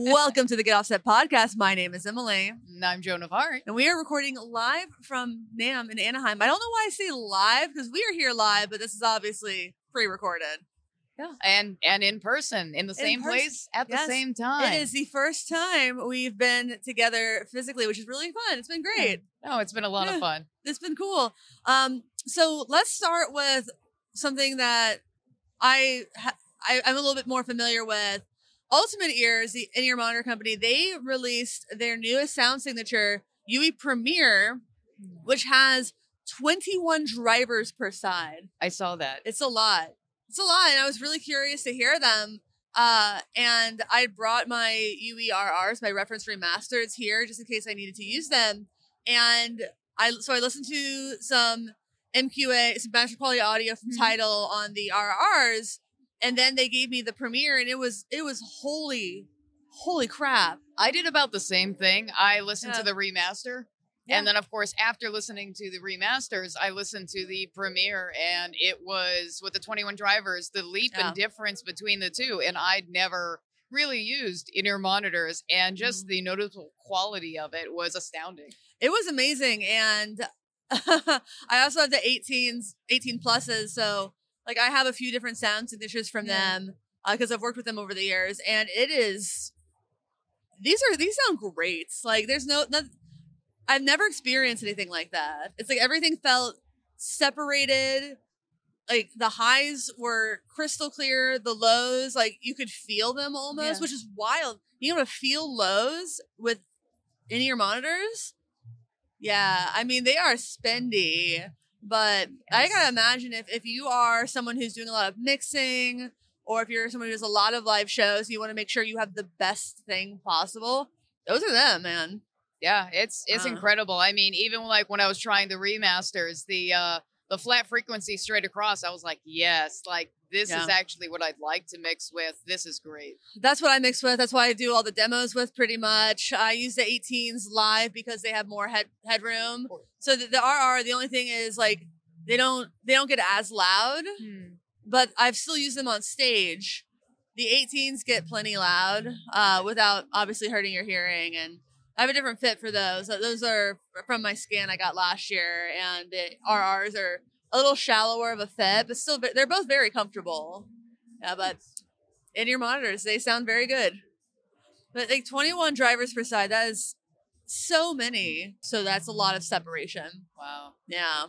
Welcome to the Get Offset podcast. My name is Emily, And I'm Joan of Heart. and we are recording live from NAMM in Anaheim. I don't know why I say live because we are here live, but this is obviously pre-recorded. Yeah. And and in person, in the same person. place at Yes. the same time. It is the first time we've been together physically, which is really fun. It's been great. No, it's been a lot Yeah. of fun. It's been cool. Um, so let's start with something that I, ha- I I'm a little bit more familiar with. Ultimate Ears, the in-ear monitor company, they released their newest sound signature, UE Premier, which has 21 drivers per side. I saw that. It's a lot. It's a lot, and I was really curious to hear them. Uh, and I brought my UERRs, my reference remasters here, just in case I needed to use them. And I so I listened to some MQA, some master quality audio from Mhm. Tidal on the RRs, and then they gave me the premiere, and it was it was holy, holy crap! I did about the same thing. I listened Yeah. to the remaster. Yeah. And then, of course, after listening to the remasters, I listened to the premiere, and it was with the 21 drivers, the leap Yeah. and difference between the two. And I'd never really used in ear monitors, and Mm-hmm. just the noticeable quality of it was astounding. It was amazing, and I also have the 18s, 18 pluses. So like I have a few different sound signatures from Yeah. them uh, because I've worked with them over the years, and it is these are these sound great. Like there's no, no I've never experienced anything like that. It's like everything felt separated. Like the highs were crystal clear, the lows like you could feel them almost, Yeah. which is wild. You know to feel lows with in ear monitors. Yeah, I mean they are spendy, but I gotta imagine if if you are someone who's doing a lot of mixing, or if you're someone who does a lot of live shows, you want to make sure you have the best thing possible. Those are them, man. Yeah, it's it's Uh. incredible. I mean, even like when I was trying the remasters, the uh the flat frequency straight across, I was like, yes, like this Yeah. is actually what I'd like to mix with. This is great. That's what I mix with. That's why I do all the demos with pretty much. I use the 18s live because they have more head headroom. So the, the RR, the only thing is like they don't they don't get as loud. but I've still used them on stage. The 18s get plenty loud uh, without obviously hurting your hearing, and I have a different fit for those. Those are from my scan I got last year, and the RRs are a little shallower of a fit, but still they're both very comfortable. Yeah, but in your monitors, they sound very good. But like 21 drivers per side, that is so many. So that's a lot of separation. Wow. Yeah,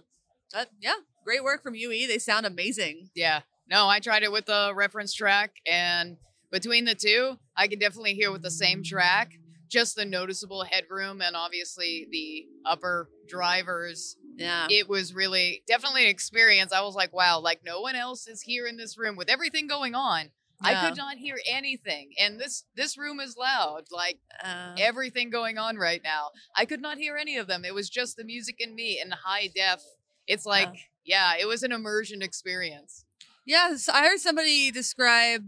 but yeah, great work from UE. They sound amazing. Yeah. No, I tried it with the reference track, and between the two, I can definitely hear with the same track just the noticeable headroom and obviously the upper drivers. Yeah. It was really definitely an experience. I was like, wow, like no one else is here in this room with everything going on. I could not hear anything. And this this room is loud. Like Uh, everything going on right now. I could not hear any of them. It was just the music and me in high def. It's like, yeah, it was an immersion experience. yes, I heard somebody describe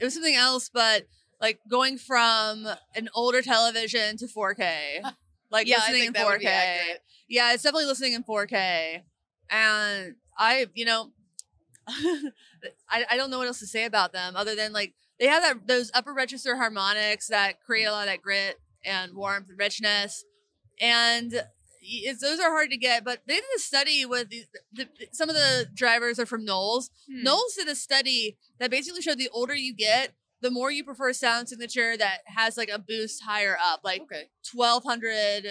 it was something else, but like going from an older television to 4K, like yeah, I listening think in that 4K. accurate. Yeah, it's definitely listening in 4K, and I, you know, I I don't know what else to say about them other than like they have that those upper register harmonics that create a lot of that grit and warmth and richness, and it's, those are hard to get. But they did a study with the, the, some of the drivers are from Knowles. Hmm. Knowles did a study that basically showed the older you get, the more you prefer a sound signature that has like a boost higher up, like Okay. 1200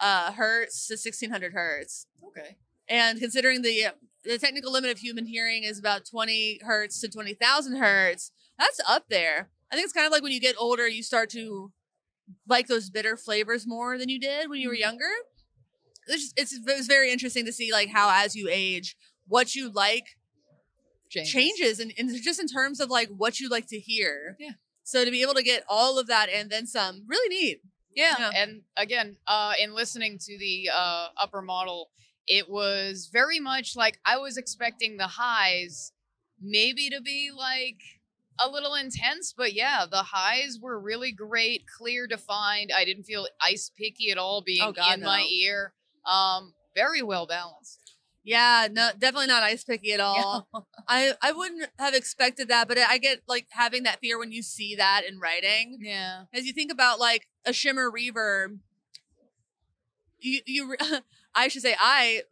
uh, hertz to 1600 hertz. Okay. And considering the the technical limit of human hearing is about 20 hertz to 20,000 hertz, that's up there. I think it's kind of like when you get older, you start to like those bitter flavors more than you did when you were Mhm. younger. It's, just, it's it was very interesting to see like how as you age, what you like Changes. changes and, and just in terms of like what you like to hear. Yeah. So to be able to get all of that and then some, really neat. Yeah. Yeah. And again, uh, in listening to the uh, upper model, it was very much like I was expecting the highs maybe to be like a little intense, but yeah, the highs were really great, clear, defined. I didn't feel ice picky at all being Oh, God, in my ear. Um, very well balanced. Yeah, no, definitely not ice picky at all. I I wouldn't have expected that, but I get like having that fear when you see that in writing. Yeah. As you think about like a shimmer reverb, you you I should say I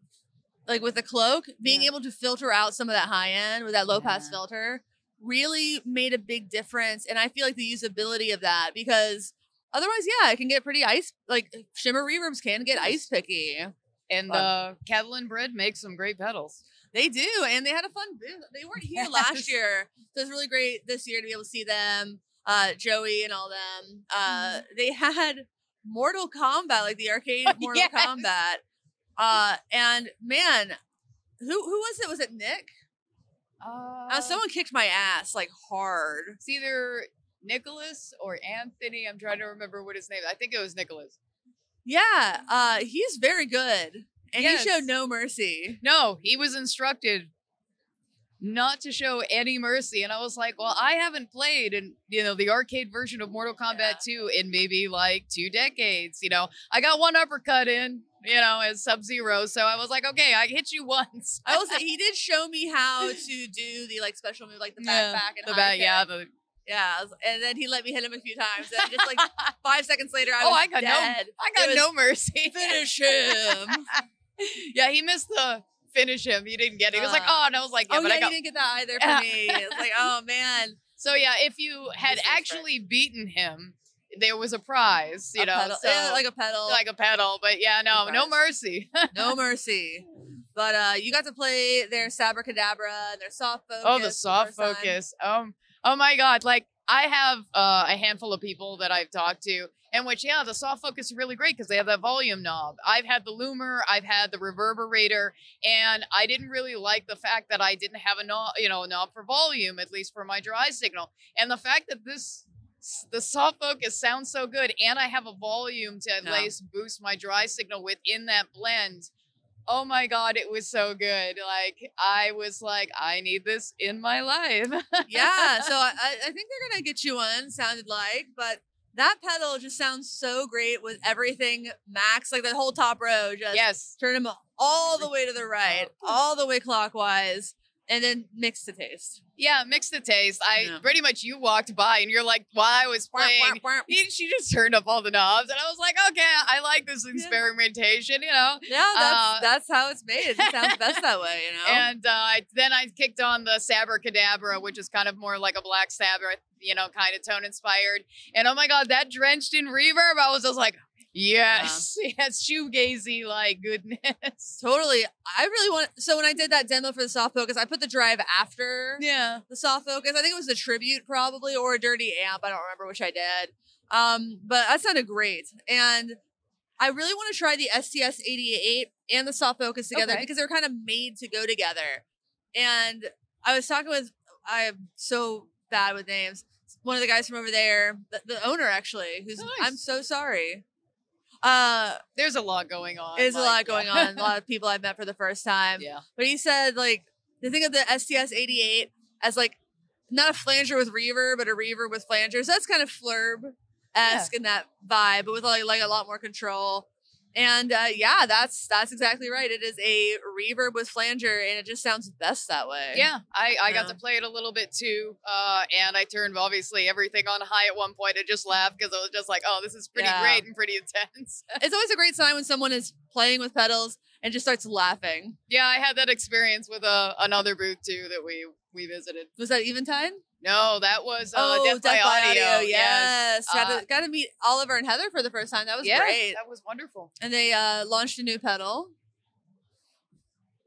like with the cloak being Yeah. able to filter out some of that high end with that low pass Yeah. filter really made a big difference, and I feel like the usability of that because otherwise, yeah, it can get pretty ice like shimmer reverbs can get ice picky. And Fun. uh, Catalinbread makes some great pedals. They do, and they had a fun booth. They weren't here last year, so it's really great this year to be able to see them, uh, Joey and all them. Uh, they had Mortal Kombat, like the arcade Mortal Yes. Kombat, uh, and man, who who was it? Was it Nick? Uh, Uh, someone kicked my ass like hard. it's either Nicholas or Anthony. I'm trying to remember what his name. I think it was Nicholas. Yeah, uh, he's very good, and Yes. he showed no mercy. No, he was instructed not to show any mercy, and I was like, "Well, I haven't played in you know the arcade version of Mortal Kombat 2 in maybe like two decades. You know, I got one uppercut in, you know, as Sub Zero, so I was like, okay, I hit you once. I will say he did show me how to do the like special move, like the back Yeah, back and the back, yeah, the Yeah, was- and then he let me hit him a few times. And just like five seconds later, I Oh, was I got no- dead. I got no mercy. Finish him. yeah, he missed the finish him. He didn't get it. He was like, Uh, oh, and I was like, yeah, oh but yeah, I got. you didn't get that either for me. It's like, oh man, So yeah, if you had actually beaten him, there was a prize. You a know, pedal, so yeah, like a pedal, like a pedal. But yeah, no, no mercy. no mercy. But uh, you got to play their Sabbra Cadabra and their soft focus. oh, the soft time. focus. Um, oh my god, like I have uh, a handful of people that I've talked to, and which yeah, the soft focus is really great because they have that volume knob. I've had the loomer, I've had the reverberator, and I didn't really like the fact that I didn't have a knob, you know, a knob for volume, at least for my dry signal, and the fact that this. The soft focus sounds so good, and I have a volume to at Yeah. least boost my dry signal within that blend. Oh my god, it was so good. Like I was like, I need this in my life. yeah, so I, I think they're gonna get you one. Sounded like, but that pedal just sounds so great with everything max, like the whole top row. Just yes. turn them all the way to the right, all the way clockwise, and then mix the taste. Yeah, mix the taste. I Yeah. pretty much you walked by and you're like, while I was playing, he- she just turned up all the knobs, and I was like, okay, I like this experimentation, you know. Yeah, that's Uh, that's how it's made. It sounds best that way, you know. And uh, then I kicked on the Sabbra Cadabra, which is kind of more like a Black Sabbath, you know, kind of tone inspired. And oh my god, that drenched in reverb, I was just like, yes, yes, shoegazy like goodness. totally. I really want. So when I did that demo for the soft focus, I put the drive after Yeah. the soft focus. I think it was a tribute probably or a dirty amp. I don't remember which I did. Um, but that sounded great. And I really want to try the STS 88 and the soft focus together Okay. because they're kind of made to go together. And I was talking with I'm so bad with names. One of the guys from over there, the, the owner actually, who's Nice. I'm so sorry. Uh There's a lot going on. there's a lot going yeah. on. A lot of people I've met for the first time. yeah. But he said like the thing of the STS 88 as like not a flanger with reverb, but a reverb with flanger. So that's kind of flurb esque in that vibe, but with like, like a lot more control. And uh, yeah, that's that's exactly right. It is a reverb with flanger, and it just sounds best that way. Yeah, I, I got to play it a little bit too, uh, and I turned obviously everything on high at one point and just laughed because I was just like, "Oh, this is pretty Yeah. great and pretty intense." it's always a great sign when someone is playing with pedals and just starts laughing. yeah, I had that experience with uh, another booth too that we we visited. Was that Eventide? No, that was uh, oh, Death, by Audio. Yes, got Uh, to got to meet Oliver and Heather for the first time. That was yeah, great. that was wonderful. And they uh, launched a new pedal.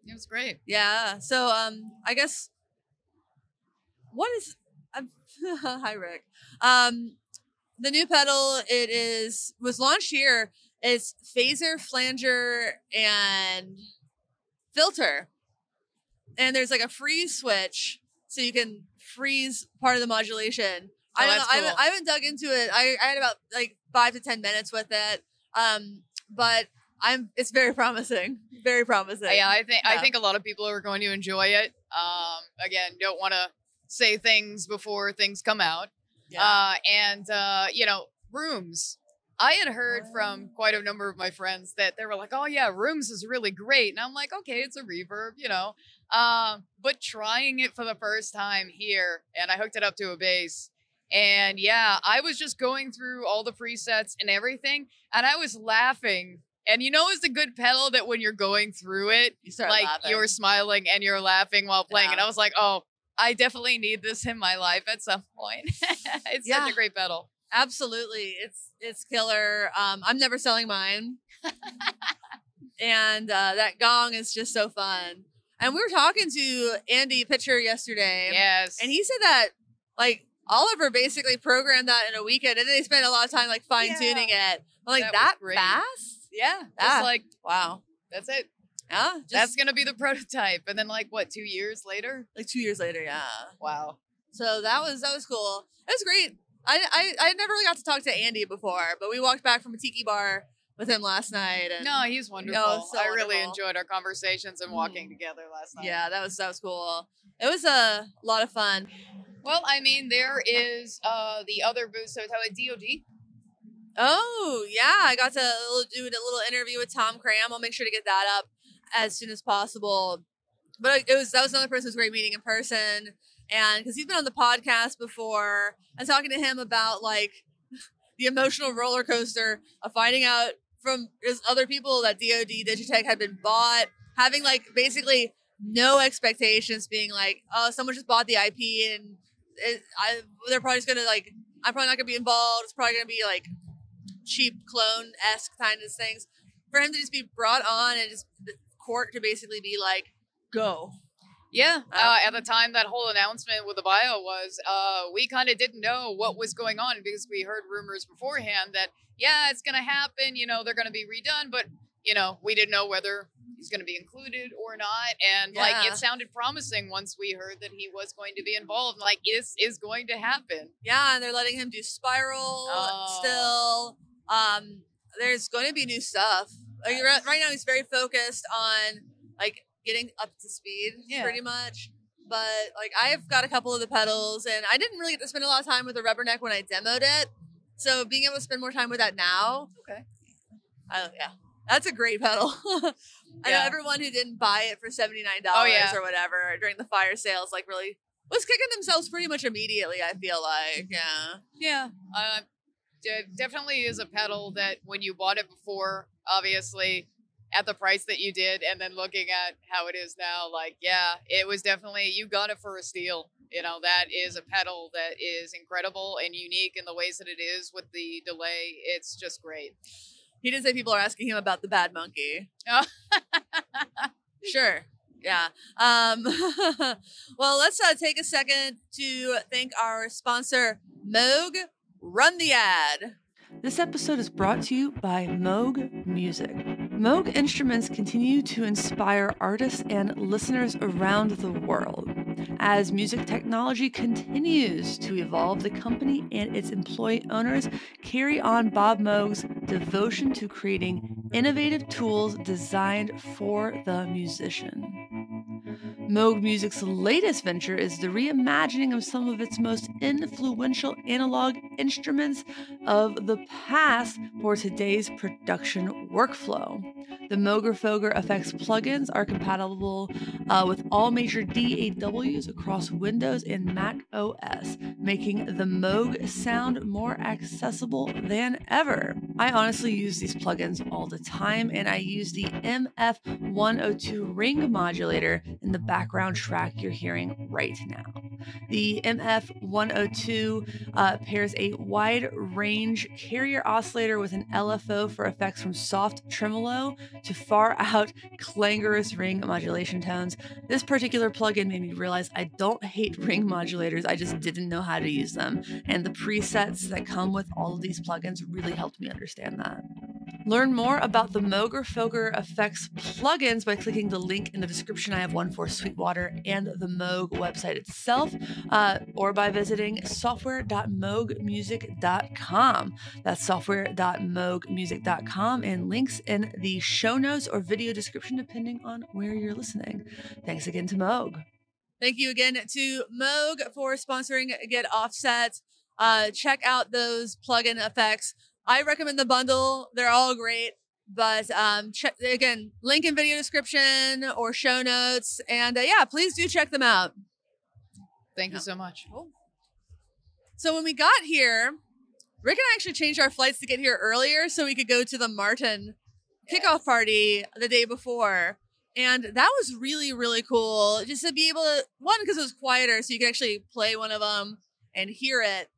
It was great. Yeah. So um I guess what is hi Rick. Um the new pedal it is was launched here. It's phaser, flanger, and filter. And there's like a freeze switch so you can freeze part of the modulation. I Oh, don't know. that's I haven't. I haven't dug into it. I, I had about like five to ten minutes with it. Um, but I'm it's very promising. Very promising. Yeah, I think I think a lot of people are going to enjoy it. Um, again, don't want to say things before things come out. Uh, and uh, you know, rooms. I had heard from quite a number of my friends that they were like, "Oh yeah, Rooms is really great," and I'm like, "Okay, it's a reverb, you know." Um, but trying it for the first time here, and I hooked it up to a bass, and yeah, I was just going through all the presets and everything, and I was laughing. And you know, it's a good pedal that when you're going through it, You start like laughing. you're smiling and you're laughing while playing. And I was like, oh, I definitely need this in my life at some point. it's Yeah. such a great pedal. Absolutely. It's it's killer. Um, I'm never selling mine. and uh, that gong is just so fun. And we were talking to Andy Pitcher yesterday. Yes. And he said that like Oliver basically programmed that in a weekend and then they spent a lot of time like fine tuning it. I'm like That that, great. fast? yeah. Ah. Just like, Wow. that's it. Yeah. Just that's going to be the prototype. And then, like, what, two years later? like two years later, yeah. Wow. So that was that was cool. It was great. I I I never really got to talk to Andy before, but we walked back from a tiki bar with him last night and No, he's wonderful. so I really wonderful. enjoyed our conversations and walking Mhm. together last night. Yeah, that was that was cool. It was a lot of fun. Well, I mean, there is uh the other booth. So, it's how at DOD? Oh yeah, I got to do a little interview with Tom Cram. I'll make sure to get that up as soon as possible. But it was that was another person who was great meeting in person, and because he's been on the podcast before, and talking to him about like the emotional roller coaster of finding out from his other people that DoD Digitech had been bought, having like basically no expectations, being like, oh, someone just bought the IP and it, I, they're probably just gonna like, I'm probably not gonna be involved. It's probably gonna be like cheap clone esque kind of things. For him to just be brought on and just the court to basically be like, go. Yeah. Uh, Uh, at the time that whole announcement with the bio was, uh, we kind of didn't know what was going on because we heard rumors beforehand that, yeah, it's going to happen. You know, they're going to be redone, but, you know, we didn't know whether he's going to be included or not. And, like, it sounded promising once we heard that he was going to be involved. Like, this is going to happen. Yeah, and they're letting him do Spiral Oh. still. Um, there's going to be new stuff. Like, right now, he's very focused on like getting up to speed, Yeah. pretty much. But like, I've got a couple of the pedals, and I didn't really get to spend a lot of time with the Rubberneck when I demoed it. So being able to spend more time with that now, Okay. uh, yeah, that's a great pedal. I know everyone who didn't buy it for seventy nine dollars Oh, yeah. or whatever during the fire sales, like really was kicking themselves pretty much immediately. I feel like, yeah. Yeah. Uh, definitely is a pedal that when you bought it before, obviously at the price that you did, and then looking at how it is now, like, yeah, it was definitely, you got it for a steal. You know, that is a pedal that is incredible and unique in the ways that it is with the delay. It's just great. He did say people are asking him about the bad monkey. Oh. Sure. Yeah. Um, well, let's uh, take a second to thank our sponsor, Moog. Run the ad. This episode is brought to you by Moog Music. Moog instruments continue to inspire artists and listeners around the world. As music technology continues to evolve, the company and its employee owners carry on Bob Moog's devotion to creating innovative tools designed for the musician. Moog Music's latest venture is the reimagining of some of its most influential analog instruments of the past for today's production workflow. The Moogerfooger Effects plugins are compatible uh, with all major DAWs across Windows and Mac OS, making the Moog sound more accessible than ever. I honestly use these plugins all the time, and I use the MF102 ring modulator in the background track you're hearing right now. The MF102 uh, pairs a wide range carrier oscillator with an LFO for effects from soft tremolo to far out clangorous ring modulation tones. This particular plugin made me realize I don't hate ring modulators, I just didn't know how to use them. And the presets that come with all of these plugins really helped me understand that. Learn more about the Moogerfooger Effects plugins by clicking the link in the description. I have one for Sweetwater and the Moog website itself, uh, or by visiting software.moogmusic.com. That's software.moogmusic.com and links in the show notes or video description, depending on where you're listening. Thanks again to Moog. Thank you again to Moog for sponsoring Get Offset. Uh, check out those plugin effects I recommend the bundle. They're all great. But um, check again, link in video description or show notes, and uh, yeah, please do check them out. Thank Yeah. you so much. So when we got here, Rick and I actually changed our flights to get here earlier so we could go to the Martin kickoff party the day before. And that was really, really cool. Just to be able to, one, because it was quieter, so you could actually play one of them and hear it.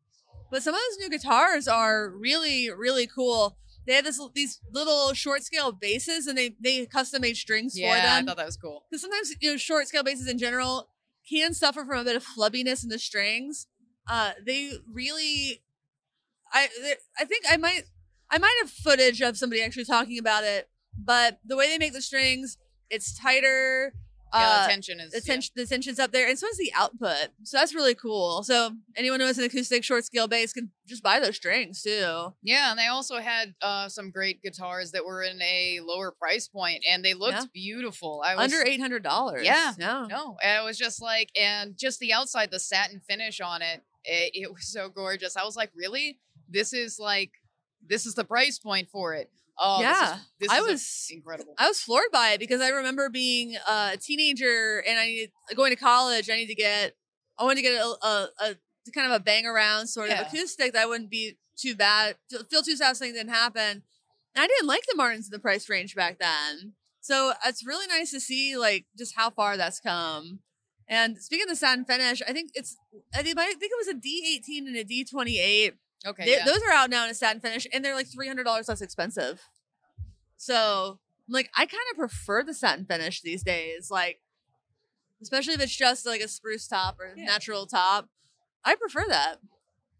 But some of those new guitars are really, really cool. They have this these little short scale basses, and they they custom made strings Yeah, for them. I thought that was cool. because sometimes you know short scale basses in general can suffer from a bit of flubbiness in the strings. Uh, they really, I I think I might I might have footage of somebody actually talking about it, but the way they make the strings, it's tighter. Yeah, Uh, the tension is. the, yeah. tension, the tension's up there, and so is the output. So that's really cool. So anyone who has an acoustic short scale bass can just buy those strings too. Yeah, and they also had uh, some great guitars that were in a lower price point, and they looked Yeah. beautiful. I was, Under eight hundred dollars. Yeah. no, No, and it was just like, and just the outside, the satin finish on it, it, it was so gorgeous. I was like, really? This is like, this is the price point for it. Oh, this is- Yeah. this I was incredible. I was floored by it because I remember being a teenager and I needed going to college. I need to get I wanted to get a, a, a kind of a bang around sort Yeah. of acoustic that wouldn't be too bad. Feel, too sad something didn't happen. And I didn't like the Martins in the price range back then. So it's really nice to see like just how far that's come. And speaking of the satin finish, I think it's I think, I think it was a D18 and a D28. Okay, They- yeah. Those are out now in a satin finish, and they're like three hundred dollars less expensive. So, like, I kind of prefer the satin finish these days. Like, especially if it's just like a spruce top or Yeah. natural top, I prefer that.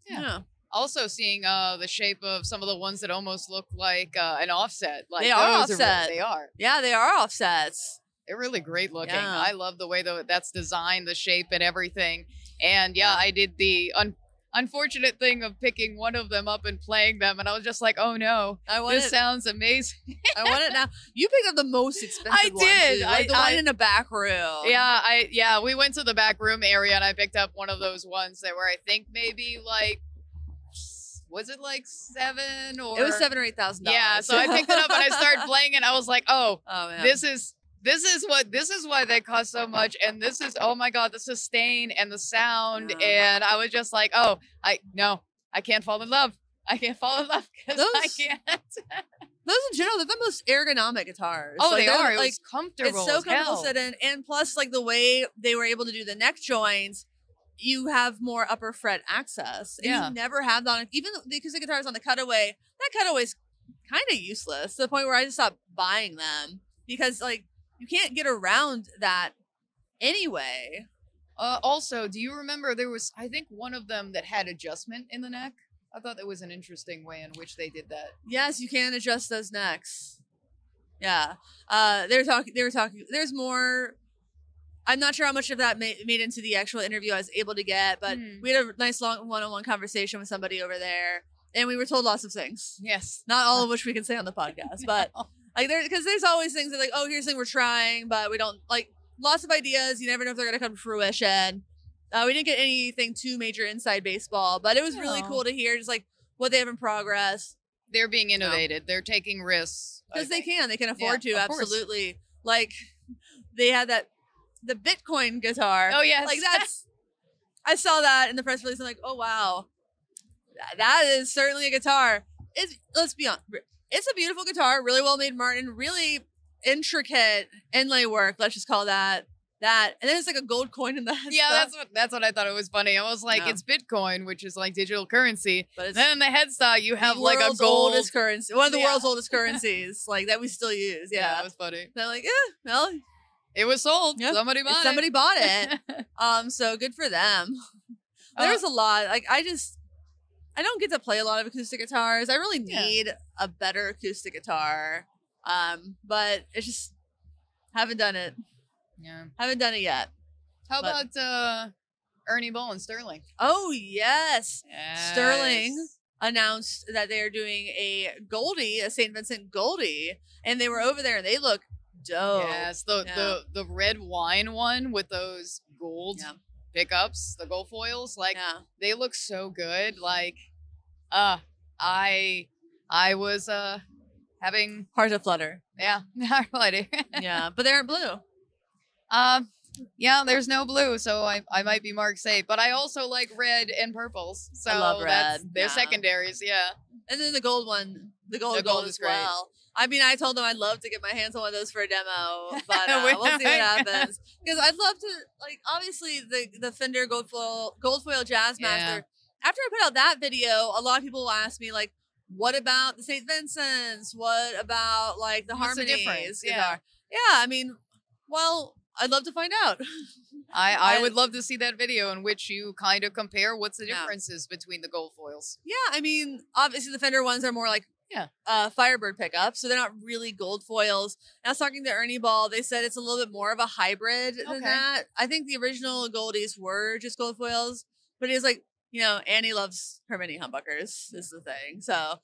Yeah. also seeing uh the shape of some of the ones that almost look like uh, an offset. Like They are offset. they are. yeah, they are offsets. They're really great looking. Yeah. I love the way though that's designed, the shape and everything. And yeah, Yeah. I did the un- unfortunate thing of picking one of them up and playing them, and I was just like, oh no, I want this it. sounds amazing. I want it now. You picked up the most expensive. I one, did. too, like I- the I- one in the back room. yeah, I yeah, we went to the back room area and I picked up one of those ones that were I think maybe like was it like seven or it was seven or eight thousand dollars. Yeah, so I picked it up and I started playing it. I was like, oh, Oh man, this is this is what this is why they cost so much and this is oh my god the sustain and the sound Yeah. and i was just like oh i no i can't fall in love i can't fall in love because i can't those in general, they're the most ergonomic guitars. oh Like, they are Like comfortable it's so comfortable hell. sitting, and plus, like the way they were able to do the neck joints, you have more upper fret access. And Yeah. you never have that. On, even the acoustic guitars on the cutaway, that cutaway's kind of useless to the point where I just stopped buying them because, like, you can't get around that anyway. uh, also do you remember there was i think one of them that had adjustment in the neck i thought that was an interesting way in which they did that Yes, you can adjust those necks. Yeah. Uh, they were talking. They were talking. There's more. I'm not sure how much of that made, made into the actual interview I was able to get, but Hmm. we had a nice long one-on-one conversation with somebody over there, and we were told lots of things. yes Not all of which we can say on the podcast, but like there because there's always things that like oh here's the thing we're trying, but we don't like lots of ideas. You never know if they're gonna come to fruition. Uh, we didn't get anything too major inside baseball, but it was really cool to hear just like what they have in progress. They're being innovated. They're taking risks because they can they can afford Yeah, to of course. absolutely. Like they had that the bitcoin guitar. Oh yes. Like that's i saw that in the press release i'm like oh wow. Th- that is certainly a guitar. It's let's be honest it's a beautiful guitar really well made martin really intricate inlay work let's just call that that and then it's like a gold coin in that Yeah, that's what that's what I thought it was funny. I was like, Yeah. it's Bitcoin, which is like digital currency. but it's Then in the headstock, you have like a gold. oldest currency one of the Yeah. world's oldest currencies like that we still use yeah, that was funny. they're like yeah well It was sold. Yeah. Somebody bought somebody it. bought it Um, so good for them. There Uh, was a lot. Like I just I don't get to play a lot of acoustic guitars. I really Yeah. need a better acoustic guitar. Um, but it's just haven't done it. yeah. Haven't done it yet. How But- about uh, Ernie Ball and Sterling? Oh yes. Sterling Announced that they are doing a Goldie, a St. Vincent Goldie, and they were over there and they look dope. Yes, the, Yeah. the the red wine one with those gold Yeah. pickups, the gold foils, like yeah. they look so good. Like, uh, I I was uh having Heart of flutter. yeah, alrighty. Yeah, but they aren't blue. um, yeah, there's no blue, so I I might be marked safe. But I also like red and purples. So love that's- red, They're yeah. secondaries, yeah. And then the gold one, the gold The gold, gold as is great. well. I mean, I told them I'd love to get my hands on one of those for a demo, but uh, we'll see what happens. Because I'd love to, like, obviously the the Fender gold foil gold foil Jazz Yeah. After I put out that video, a lot of people will ask me like, "What about the St. Vincent's? What about like the What's harmonies?" difference? Yeah. guitar?" yeah. I mean, well, I'd love to find out. I, I would love to see that video in which you kind of compare what's the Yeah. differences between the gold foils. Yeah, I mean, obviously the Fender ones are more like Yeah. uh, Firebird pickups, so they're not really gold foils. And I was talking to Ernie Ball; they said it's a little bit more of a hybrid than that. I think the original Goldies were just gold foils, but it's like you know, Annie loves her mini humbuckers. Is the thing. So,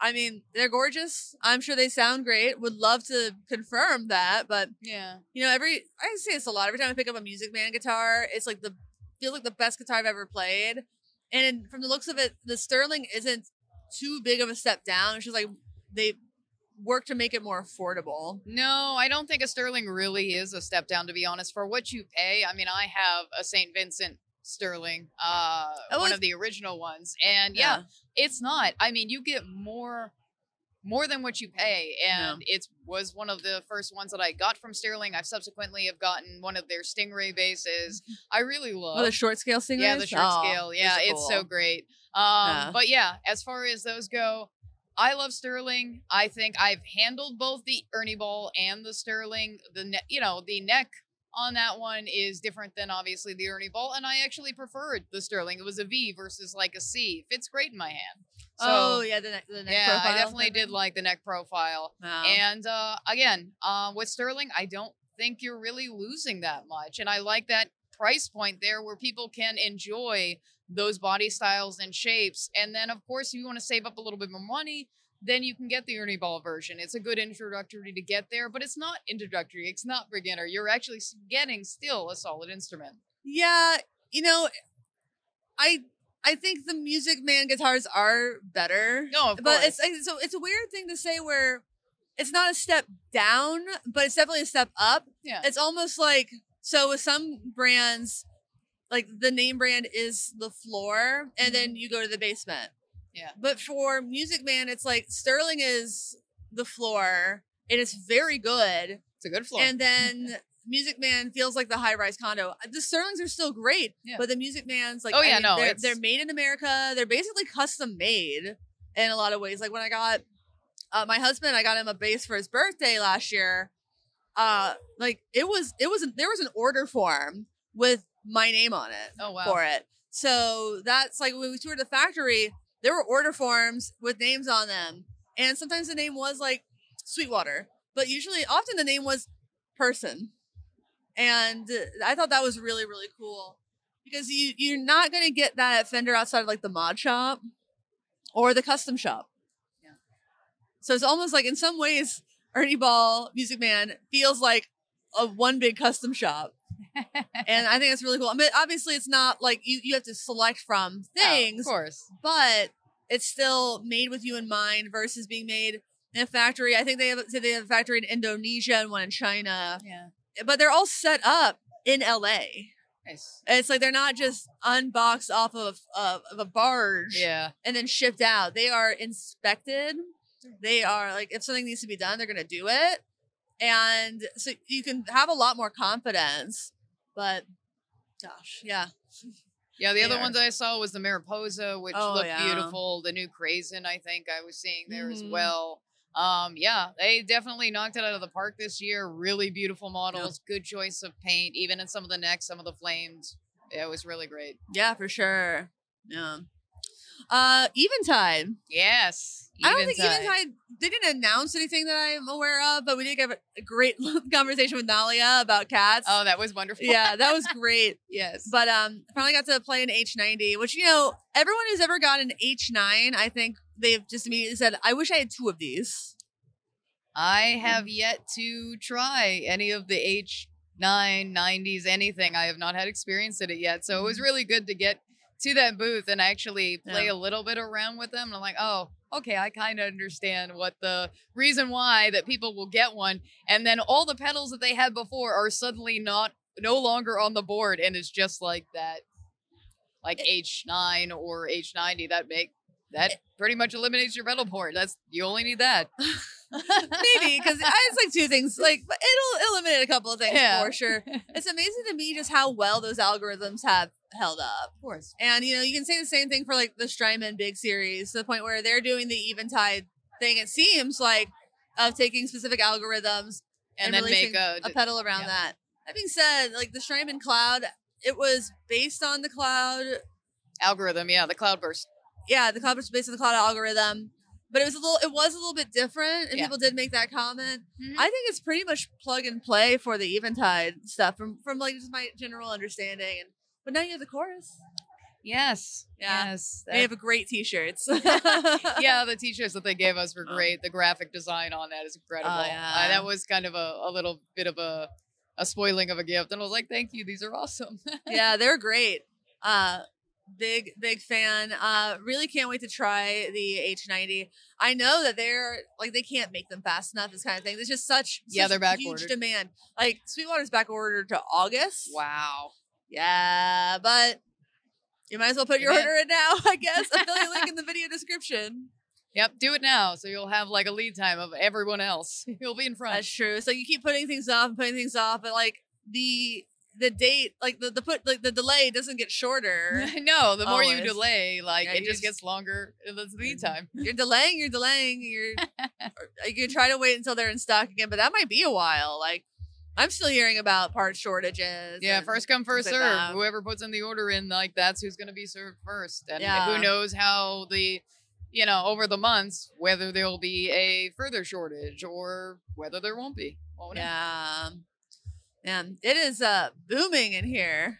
I mean, they're gorgeous. I'm sure they sound great. Would love to confirm that, but Yeah. you know, every I say this a lot. Every time I pick up a Music Man guitar, it's like the feels like the best guitar I've ever played. And from the looks of it, the Sterling isn't too big of a step down. It's just like they work to make it more affordable. No, I don't think a Sterling really is a step down, to be honest. For what you pay, I mean, I have a St. Vincent Sterling, uh, Oh, one of the original ones. And yeah, it's not. I mean, you get more more than what you pay and it was one of the first ones that i got from sterling i've subsequently have gotten one of their stingray basses i really love Oh, the short scale stingrays. yeah the short Oh, scale yeah are it's so great um Yeah. but yeah as far as those go i love sterling i think i've handled both the ernie ball and the sterling the ne- you know the neck on that one is different than obviously the ernie ball and i actually preferred the sterling it was a v versus like a c fits great in my hand so oh yeah, the neck, the neck yeah i profile definitely did like the neck profile? Wow. and uh, again, uh, with Sterling, I don't think you're really losing that much. And I like that price point there where people can enjoy those body styles and shapes. And then, of course, if you want to save up a little bit more money, then you can get the Ernie Ball version. It's a good introductory to get there, but it's not introductory. It's not beginner. You're actually getting still a solid instrument. Yeah, you know, I I think the Music Man guitars are better. No, of but course. it's so it's a weird thing to say where it's not a step down, but it's definitely a step up. yeah. It's almost like so with some brands, like the name brand is the floor, and mm-hmm. then you go to the basement. Yeah. But for Music Man, it's like Sterling is the floor. And It is very good. It's a good floor. And then Music Man feels like the high rise condo. The Sterlings are still great, Yeah. but the Music Man's like, Oh, I yeah, mean, no, they're, they're made in America. They're basically custom made in a lot of ways. Like when I got uh, my husband, I got him a bass for his birthday last year. Uh, like it was, it was there was an order form with my name on it oh, wow. for it. So that's like when we toured the factory, there were order forms with names on them. And sometimes the name was like Sweetwater, but usually, often the name was Person. And uh, I thought that was really, really cool because you, you're not going to get that at Fender outside of like the mod shop or the custom shop. Yeah. So it's almost like in some ways, Ernie Ball, Music Man, feels like a one big custom shop and I think that's really cool. I mean, obviously, it's not like you, you have to select from things, of course. but it's still made with you in mind versus being made in a factory. I think they have say they have a factory in Indonesia and one in China, Yeah. but they're all set up in LA. Nice. It's like they're not just unboxed off of, of, of a barge Yeah. and then shipped out. They are inspected. They are like, if something needs to be done, they're going to do it. And so you can have a lot more confidence. But gosh, yeah. Yeah, the other ones I saw was the Mariposa, which Oh, looked yeah. beautiful. The new Kaizen, I think I was seeing there as Mhm. well. Um, yeah, they definitely knocked it out of the park this year. Really beautiful models, good choice of paint, even in some of the necks, some of the flames. Yeah, it was really great. Yeah, for sure. Yeah. Uh Eventide. Yes. I don't think Eventide. They didn't announce anything that I'm aware of, but we did have a great conversation with Nalia about cats. Oh, that was wonderful. yeah, that was great. yes. But um, finally got to play an H90, which you know everyone who's ever got an H9, I think they've just immediately said, "I wish I had two of these." I have yet to try any of the H9, 90s, anything. I have not had experience in it yet. So it was really good to get to that booth and actually play Yeah. a little bit around with them. And I'm like, oh, okay, I kind of understand what the reason why that people will get one, and then all the pedals that they had before are suddenly not no longer on the board, and it's just like that, like eh H9 or H90 that make eh that pretty much eliminates your pedal port. That's you only need that. Maybe because it's like two things. Like it'll eliminate a couple of things Yeah. for sure. It's amazing to me just how well those algorithms have held up. Of course. And you know, you can say the same thing for like the Strymon Big Series to the point where they're doing the Eventide thing. It seems like of taking specific algorithms And, then releasing make a, a pedal around yeah. that. That being said, like the Strymon Cloud, it was based on the cloud. algorithm. Yeah, the cloudburst. Yeah, the cloud was based on the cloud algorithm, but it was a little. It was a little bit different, and Yeah. people did make that comment. Mhm. I think it's pretty much plug and play for the Eventide stuff from from like just my general understanding. And but now you have the chorus. Yes. Yeah. Yes. They have a great T-shirts. yeah, the t-shirts that they gave us were great. The graphic design on that is incredible. Uh, Oh. yeah. that was kind of a, a little bit of a a spoiling of a gift, and I was like, "Thank you, these are awesome." yeah, they're great. Uh, big big fan. Uh, really can't wait to try the H90. I know that they're like they can't make them fast enough. This kind of thing. There's just such Yeah, such they're back huge ordered. demand. Like Sweetwater's back ordered to August. wow. Yeah, but you might as well put your order in now. I guess affiliate link in the video description. Yep, do it now, so you'll have like a lead time of everyone else. You'll be in front. That's true. So you keep putting things off and putting things off, but like the the date, like the the put like the delay doesn't get shorter. no, the more you delay, like Yeah, it just just- gets longer in the lead time. you're delaying, you're delaying, you're uh, you can try to wait until they're in stock again, but that might be a while. Like I'm still hearing about part shortages. Yeah, first come, first like serve. that. Whoever puts in the order in, like that's who's going to be served first. And Yeah. who knows how the, you know, over the months whether there will be a further shortage or whether there won't be. Won't. Yeah. Yeah. It is uh booming in here.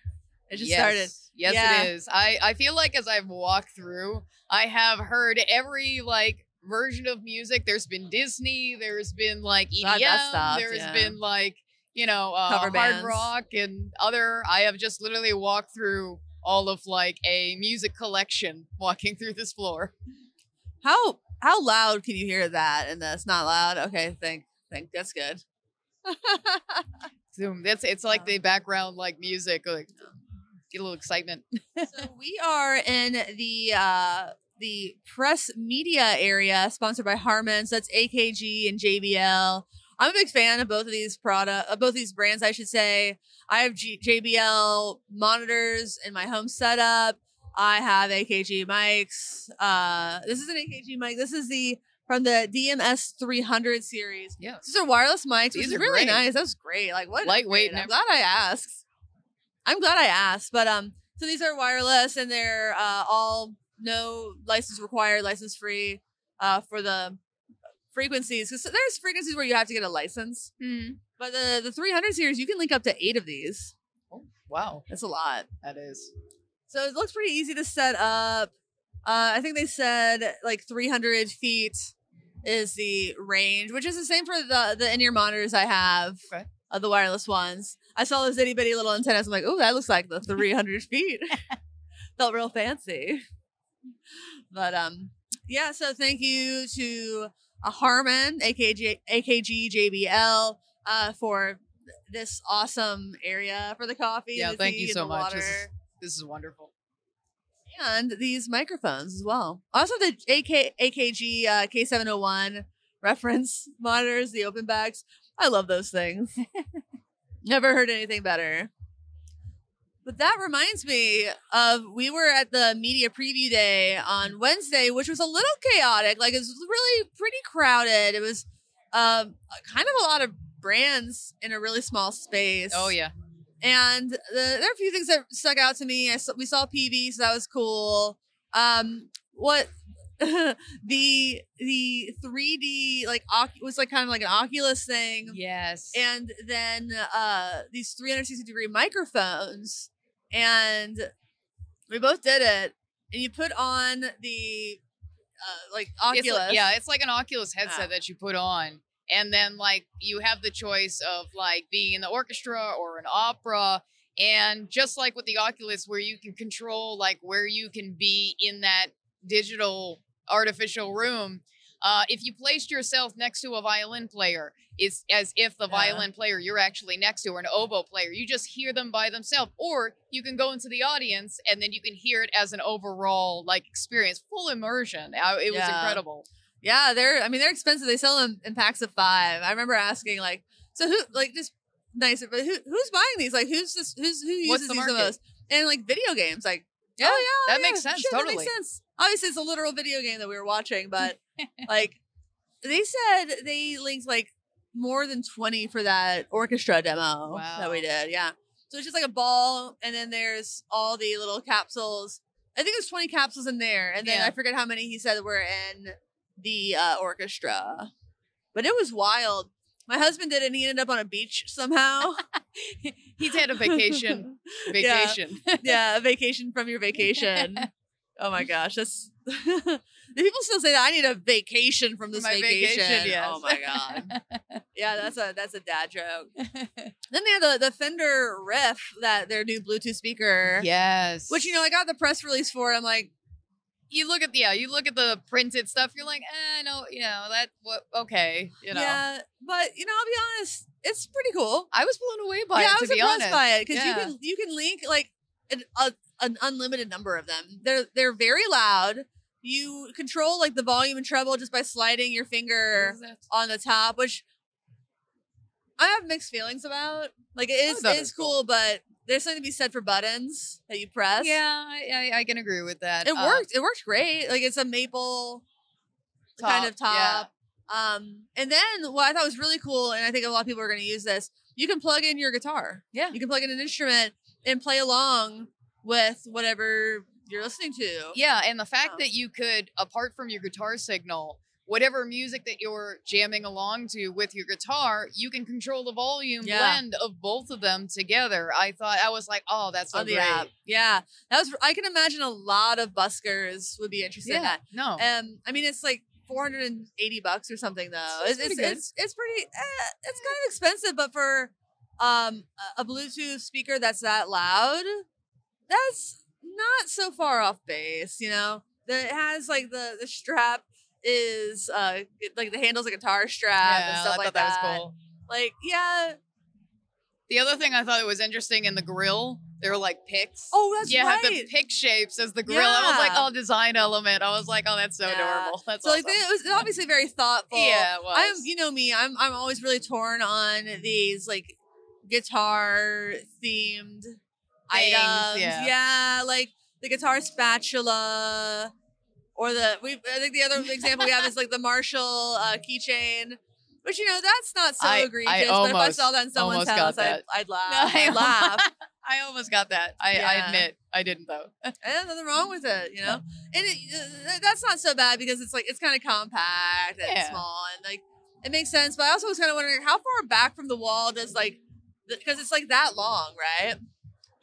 It just yes. started. Yes, Yeah. it is. I I feel like as I've walked through, I have heard every like version of music. There's been Disney. There's been like EDM. Of there's yeah. been like you know uh, hard bands. rock and other. I have just literally walked through all of like a music collection walking through this floor. How how loud can you hear that And that's Not loud. Okay, thank think that's good. Zoom. That's it's like the background like music. Like get a little excitement. so we are in the uh the press media area sponsored by Harman. So that's AKG and JBL. I'm a big fan of both of these product, of both these brands, I should say. I have G- JBL monitors in my home setup. I have AKG mics. Uh, this is an AKG mic. This is the from the DMS 300 series. Yeah. These are wireless mics, which These is are really great. nice. That was great. Like what? Lightweight. I'm glad I asked. I'm glad I asked. But um, so these are wireless and they're uh, all no license required, license free uh, for the frequencies. Because there's frequencies where you have to get a license. But the the 300 series, you can link up to eight of these. Oh, wow, That's a lot. that is. So it looks pretty easy to set up. Uh, I think they said like 300 feet is the range, which is the same for the the in-ear monitors I have. Okay. Of the wireless ones, I saw those itty bitty little antennas. I'm like, oh, that looks like the 300 feet. Felt real fancy. But um, yeah. So thank you to uh, Harman, AKG, AKG JBL, uh, for this awesome area for the coffee. Yeah, the thank you so much. This is, this is wonderful. And these microphones as well. Also, the AK, AKG uh, K701 reference monitors, the open backs. I love those things. Never heard anything better. But that reminds me of we were at the media preview day on Wednesday, which was a little chaotic. Like it was really pretty crowded. It was um, kind of a lot of brands in a really small space. Oh yeah. And the, there are a few things that stuck out to me. I saw, we saw PV, so that was cool. Um, what the the 3D like was like kind of like an Oculus thing, Yes. and then uh these 360 degree microphones, and we both did it. And you put on the uh, like It's Oculus, like- yeah, it's like an Oculus headset Yeah. that you put on, and then like you have the choice of like being in the orchestra or an opera, and just like with the Oculus, where you can control like where you can be in that digital artificial room. Uh, if you placed yourself next to a violin player, it's as if the Yeah. violin player you're actually next to, or an oboe player. You just hear them by themselves, or you can go into the audience and then you can hear it as an overall like experience, full immersion. Uh, it was Yeah. incredible. Yeah, they're. I mean, they're expensive. They sell them in packs of five. I remember asking, like, so who, like, just nice, but who, who's buying these? Like, who's this? Who's who uses the these the most? And like video games, like, Yeah, oh yeah, that yeah, makes sense, That totally. makes sense. Obviously, it's a literal video game that we were watching, but like, they said they linked like more than twenty for that orchestra demo that we did. Yeah, so it's just like a ball, and then there's all the little capsules. I think there's 20 capsules in there, and then Yeah. I forget how many he said were in the uh, orchestra. But it was wild. My husband did and he ended up on a beach somehow. He's had a vacation. Vacation. yeah, a vacation from your vacation. Oh my gosh, that's. Do people still say that? I need a vacation from this vacation. vacation, yes. Oh my god. Yeah, that's a that's a dad joke. Then they had the, the Fender Riff, that their new Bluetooth speaker. yes. Which you know, I got the press release for. it. I'm like, you look at the yeah, you look at the printed stuff. You're like, eh, no, you know that. What? Okay, you know. yeah, but you know, I'll be honest, it's pretty cool. I was blown away by it. yeah, it. I was be impressed honest, by it because Yeah. you can you can link like an, a, an unlimited number of them. They're they're very loud. You control like the volume and treble just by sliding your finger on the top, which I have mixed feelings about. Like it is it it's cool, cool. but there's something to be said for buttons that you press. Yeah, I, I, I can agree with that. it Uh, worked. It worked great. Like it's a maple kind of Top, yeah. Um, and then what I thought was really cool, and I think a lot of people are going to use this. You can plug in your guitar. Yeah. You can plug in an instrument and play along with whatever you're listening to. Yeah, and the fact Oh. that you could, apart from your guitar signal, whatever music that you're jamming along to with your guitar, you can control the volume Yeah. blend of both of them together. I thought I was like, oh, that's so on the great. app. Yeah, that was. I can imagine a lot of buskers would be interested in Yeah, that. no, Um, I mean, it's like 480 bucks or something though. It's It's it's it's, it's pretty. Eh, it's kind of expensive, but for um a- Bluetooth speaker that's that loud, that's not so far off base. You know, That it has like the the strap is uh like the handles a guitar strap and yeah, stuff I like thought that, was cool. Like yeah. The other thing I thought it was interesting in the grill, they were like picks. Oh, that's yeah, right. have the pick shapes as the grill. I was like, Yeah. oh, design element. I was like, oh, that's so Yeah. adorable. That's so like awesome. it was obviously very thoughtful. yeah, it was. I'm, you know me, I'm, I'm always really torn on these like guitar themed items. yeah. like the guitar spatula, or the we. I think the other example we have is like the Marshall uh, keychain. Which you know that's not so I- I egregious, but if I saw that in someone's house, I'd. I'd laugh. I'd laugh. I almost got that. I, I admit I didn't though. And nothing wrong with it, you know. And it, uh, that's not so bad because it's like it's kind of compact and Yeah. small and like it makes sense. But I also was kind of wondering how far back from the wall does like because it's like that long, right?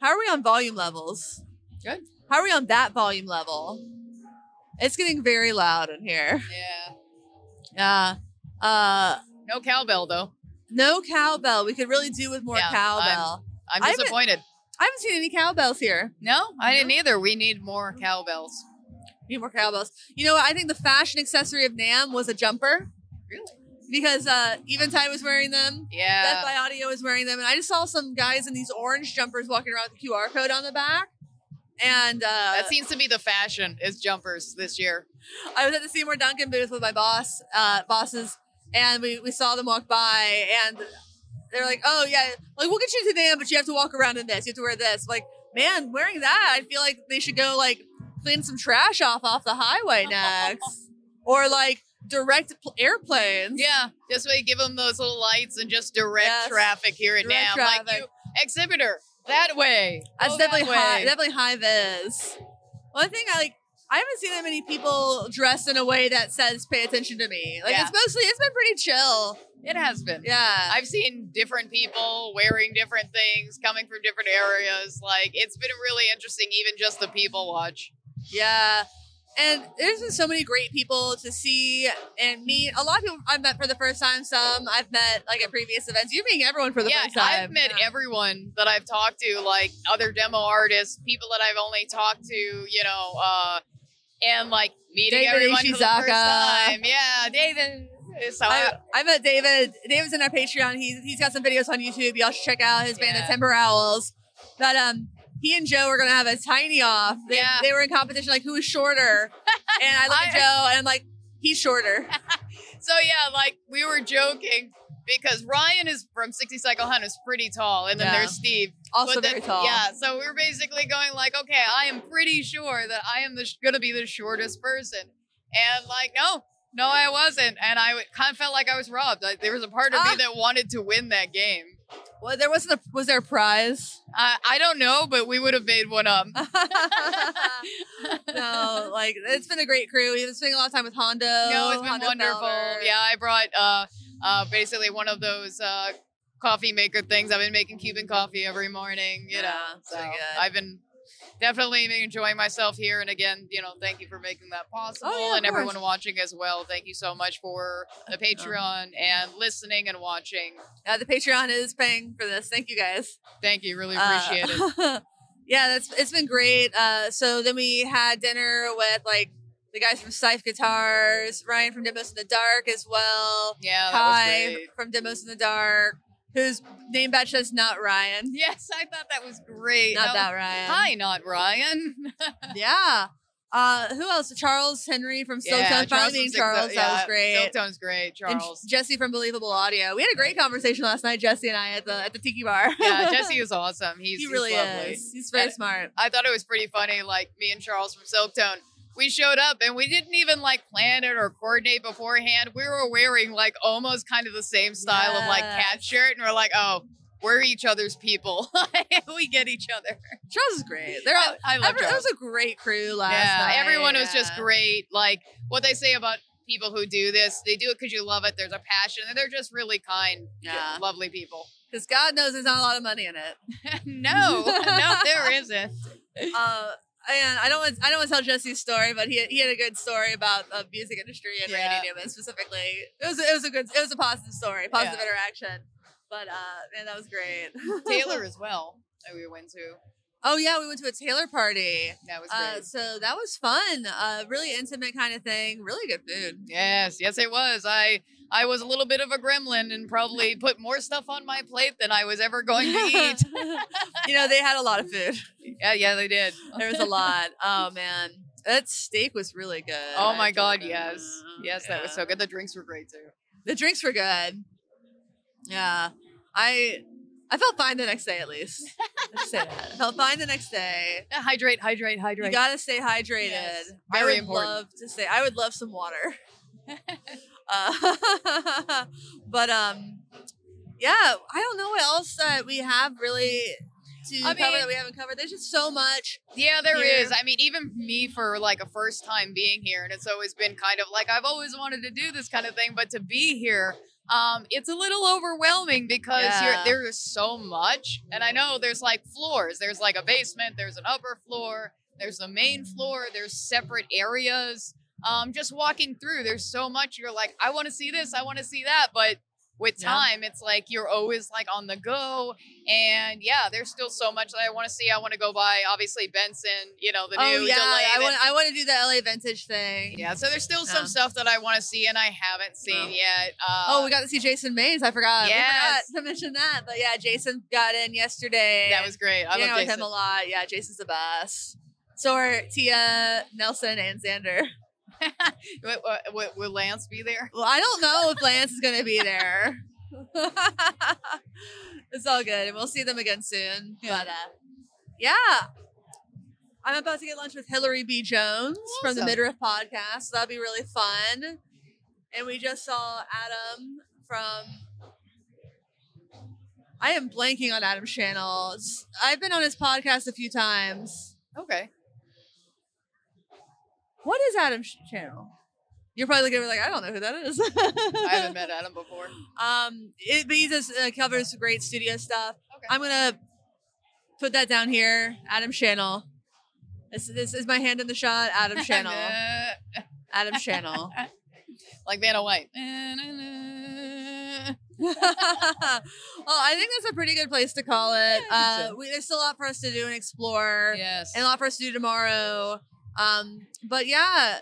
How are we on volume levels? Good. How are we on that volume level? It's getting very loud in here. Yeah. Yeah. Uh, No cowbell though. no cowbell. We could really do with more Yeah, I'm- cowbell. I'm I haven't- disappointed. I haven't seen any cowbells here. No, I didn't either. We need more cowbells. Need more cowbells. You know what? I think the fashion accessory of NAMM was a jumper. Really? because uh Eventide was wearing them. Death Yeah. by Audio was wearing them, and I just saw some guys in these orange jumpers walking around with the QR code on the back. And uh, That seems to be the fashion is jumpers this year. I was at the Seymour Duncan booth with my boss, uh, bosses, and we, we saw them walk by, and they're like, "Oh yeah, like we'll get you to them, but you have to walk around in this. You have to wear this." Like, man, wearing that, I feel like they should go like clean some trash off off the highway next, or like direct pl- airplanes. Yeah. This way, give them those little lights and just direct Yes. traffic here and Direct now. Like you, exhibitor, that way. That's that definitely high. way. Definitely high vis. One thing I like. I haven't seen that many people dressed in a way that says "pay attention to me." Like Yeah. it's mostly it's been pretty chill. It has been. Yeah, I've seen different people wearing different things, coming from different areas. Like it's been really interesting, even just the people watch. yeah. And there's been so many great people to see and meet. A lot of people I've met for the first time. Some I've met like at previous events. You're meeting everyone for the yeah, first time. I've met Yeah. everyone that I've talked to, like other demo artists, people that I've only talked to, you know, uh, and like meeting David everyone for the first time. Yeah, David. So I, I, I met David. David's in our Patreon. He's he's got some videos on YouTube. Y'all should check out his band, Yeah. The Timber Owls. But um, he and Joe were gonna have a tiny off. They, Yeah. they were in competition, like who is shorter. and I look at Joe and I'm like, he's shorter. so yeah, like we were joking because Ryan is from 60 Cycle Hum is pretty tall, and then Yeah. there's Steve. Also then- very tall. Yeah, so we are basically going like, okay, I am pretty sure that I am the sh- gonna be the shortest person, and like, no, no, I wasn't, and I kind of felt like I was robbed. Like, there was a part of Ah. me that wanted to win that game. Well, there wasn't a was there a prize? I I don't know, but we would have made one up. no, like it's been a great crew. We've been spending a lot of time with Hondo. No, it's been Hondo wonderful. Yeah, I brought uh uh basically one of those uh coffee maker things. I've been making Cuban coffee every morning, you Yeah, know. So good. I've been definitely enjoying myself here and again, you know, thank you for making that possible Oh, yeah, and everyone course. watching as well. Thank you so much for the Patreon and listening and watching. Yeah, the Patreon is paying for this. Thank you guys. Thank you. Really Uh, appreciate it. yeah, that's it's been great. Uh, so then we had dinner with like the guys from Scythe Guitars, Ryan from Demos in the Dark as well, Yeah, that was Kai from Demos in the Dark, whose name badge says not Ryan, Yes, I thought that was great. not That that was- Ryan. Hi, not Ryan. Yeah. Uh, who else? Charles Henry from Silktone. Finally meeting from Six- Charles. that was great. Silktone's great, And Charles. Jesse from Believable Audio. We had a great conversation last night, Jesse and I, at the at the Tiki Bar. yeah, Jesse is awesome. He's he he's really lovely. is. He's very And- smart. I thought it was pretty funny. Like me and Charles from Silktone, we showed up and we didn't even like plan it or coordinate beforehand. We were wearing like almost kind of the same style of like cat shirt, and we're like, oh, we're each other's people. we get each other. Charles is great. They're I, I love every, it Charles. was a great crew last yeah, night. everyone was just great. Like what they say about people who do this, they do it because you love it. There's a passion, and they're just really kind, Yeah. lovely people. Because God knows there's not a lot of money in it. no, no, there isn't. Uh, and I don't want I don't want to tell Jesse's story, but he he had a good story about the music industry and Yeah. Randy Newman specifically. It was it was a good it was a positive story, positive Yeah. interaction. But uh, man, that was great. Taylor as well that we went to. oh yeah, we went to a Taylor party. That was great. Uh, so that was fun. Uh, really intimate kind of thing. Really good food. Yes, yes, it was. I I was a little bit of a gremlin and probably put more stuff on my plate than I was ever going to eat. you know, they had a lot of food. Yeah, yeah, they did. There was a lot. Oh man, that steak was really good. Oh my god, yes, yes, that was so good. The drinks were great too. The drinks were good. Yeah, I I felt fine the next day at least. Say that. I felt fine the next day. Yeah, hydrate, hydrate, hydrate. You gotta stay hydrated. Yes, I would important. love to stay. I would love some water. uh, but um, yeah, I don't know what else that we have really to I cover mean- that we haven't covered. There's just so much. Yeah, there is. here. I mean, even me for like a first time being here, and it's always been kind of like I've always wanted to do this kind of thing, but to be here, um, it's a little overwhelming because Yeah. you're, there is so much. And I know there's like floors. There's like a basement. There's an upper floor. There's the main floor. There's separate areas. Um, just walking through, there's so much. You're like, I want to see this. I want to see that, but. With Yeah. time, it's like you're always like on the go, and yeah, there's still so much that I want to see. I want to go by, obviously Benson, you know, the oh new yeah. I want I want to do the LA vintage thing. yeah, so there's still some stuff that I want to see and I haven't seen Oh. yet. Uh, Oh, we got to see Jason Mays. I forgot. We forgot to mention that. But yeah, Jason got in yesterday. that was great. I love him a lot. Yeah, Jason's the best. So are Tia, Nelson, and Xander. Will, will, will Lance be there? Well, I don't know if Lance is going to be there. it's all good. and We'll see them again soon. Yeah. But uh, yeah. I'm about to get lunch with Hillary B. Jones from the Awesome. Midriff podcast. So that'll be really fun. And we just saw Adam from. I am blanking on Adam's channels. I've been on his podcast a few times. Okay. What is Adam's channel? You're probably gonna be like, I don't know who that is. I haven't met Adam before. Um, it, but he just uh, covers great studio stuff. Okay. I'm gonna put that down here. Adam's channel. This, this is my hand in the shot. Adam's channel. Adam's channel. like Vanna White. well, I think that's a pretty good place to call it. Uh, we, there's still a lot for us to do and explore, yes. and a lot for us to do tomorrow. Um, but yeah,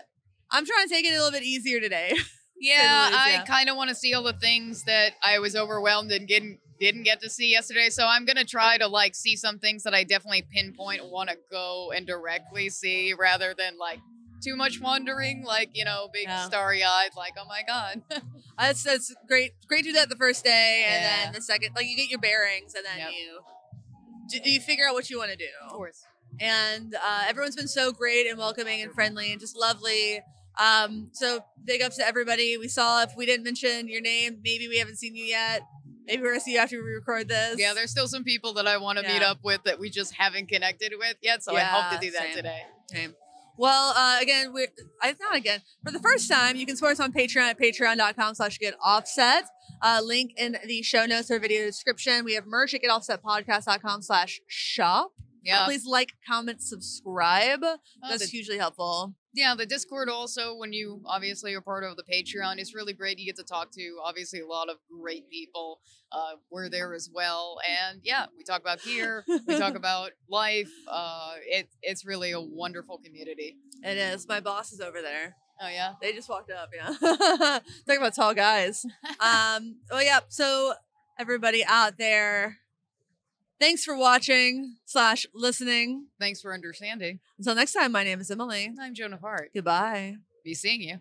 I'm trying to take it a little bit easier today. Yeah, least, I yeah. kind of want to see all the things that I was overwhelmed and didn't didn't get to see yesterday. So I'm gonna try to like see some things that I definitely pinpoint want to go and directly see, rather than like too much wondering, like you know, big Yeah. starry eyed, like oh my god. That's that's great. Great to do that the first day, and Yeah. then the second, like you get your bearings, and then Yep. you do, you figure out what you want to do. of course. And uh, everyone's been so great and welcoming and friendly and just lovely. Um, so big ups to everybody. We saw if we didn't mention your name, maybe we haven't seen you yet. Maybe we're gonna see you after we record this. Yeah, there's still some people that I want to meet up with that we just haven't connected with yet. So I hope to do that same. today. Same. Well, uh, again, we're I not again for the first time. You can support us on Patreon at patreon.com/slash get offset. Uh, link in the show notes or video description. We have merch at getoffsetpodcast.com/slash shop. Yeah. Please like, comment, subscribe. Uh, That's the- hugely helpful. yeah, the Discord also, when you obviously are part of the Patreon, it's really great. You get to talk to obviously a lot of great people. Uh, we're there as well, and yeah, we talk about gear, we talk about life. Uh, it, it's really a wonderful community. It is. My boss is over there. Oh yeah, They just walked up, yeah. Talking about tall guys. Um, well, yeah. So everybody out there, thanks for watching slash listening. thanks for understanding. Until next time, my name is Emily. I'm Joan of Hart. Goodbye. Be seeing you.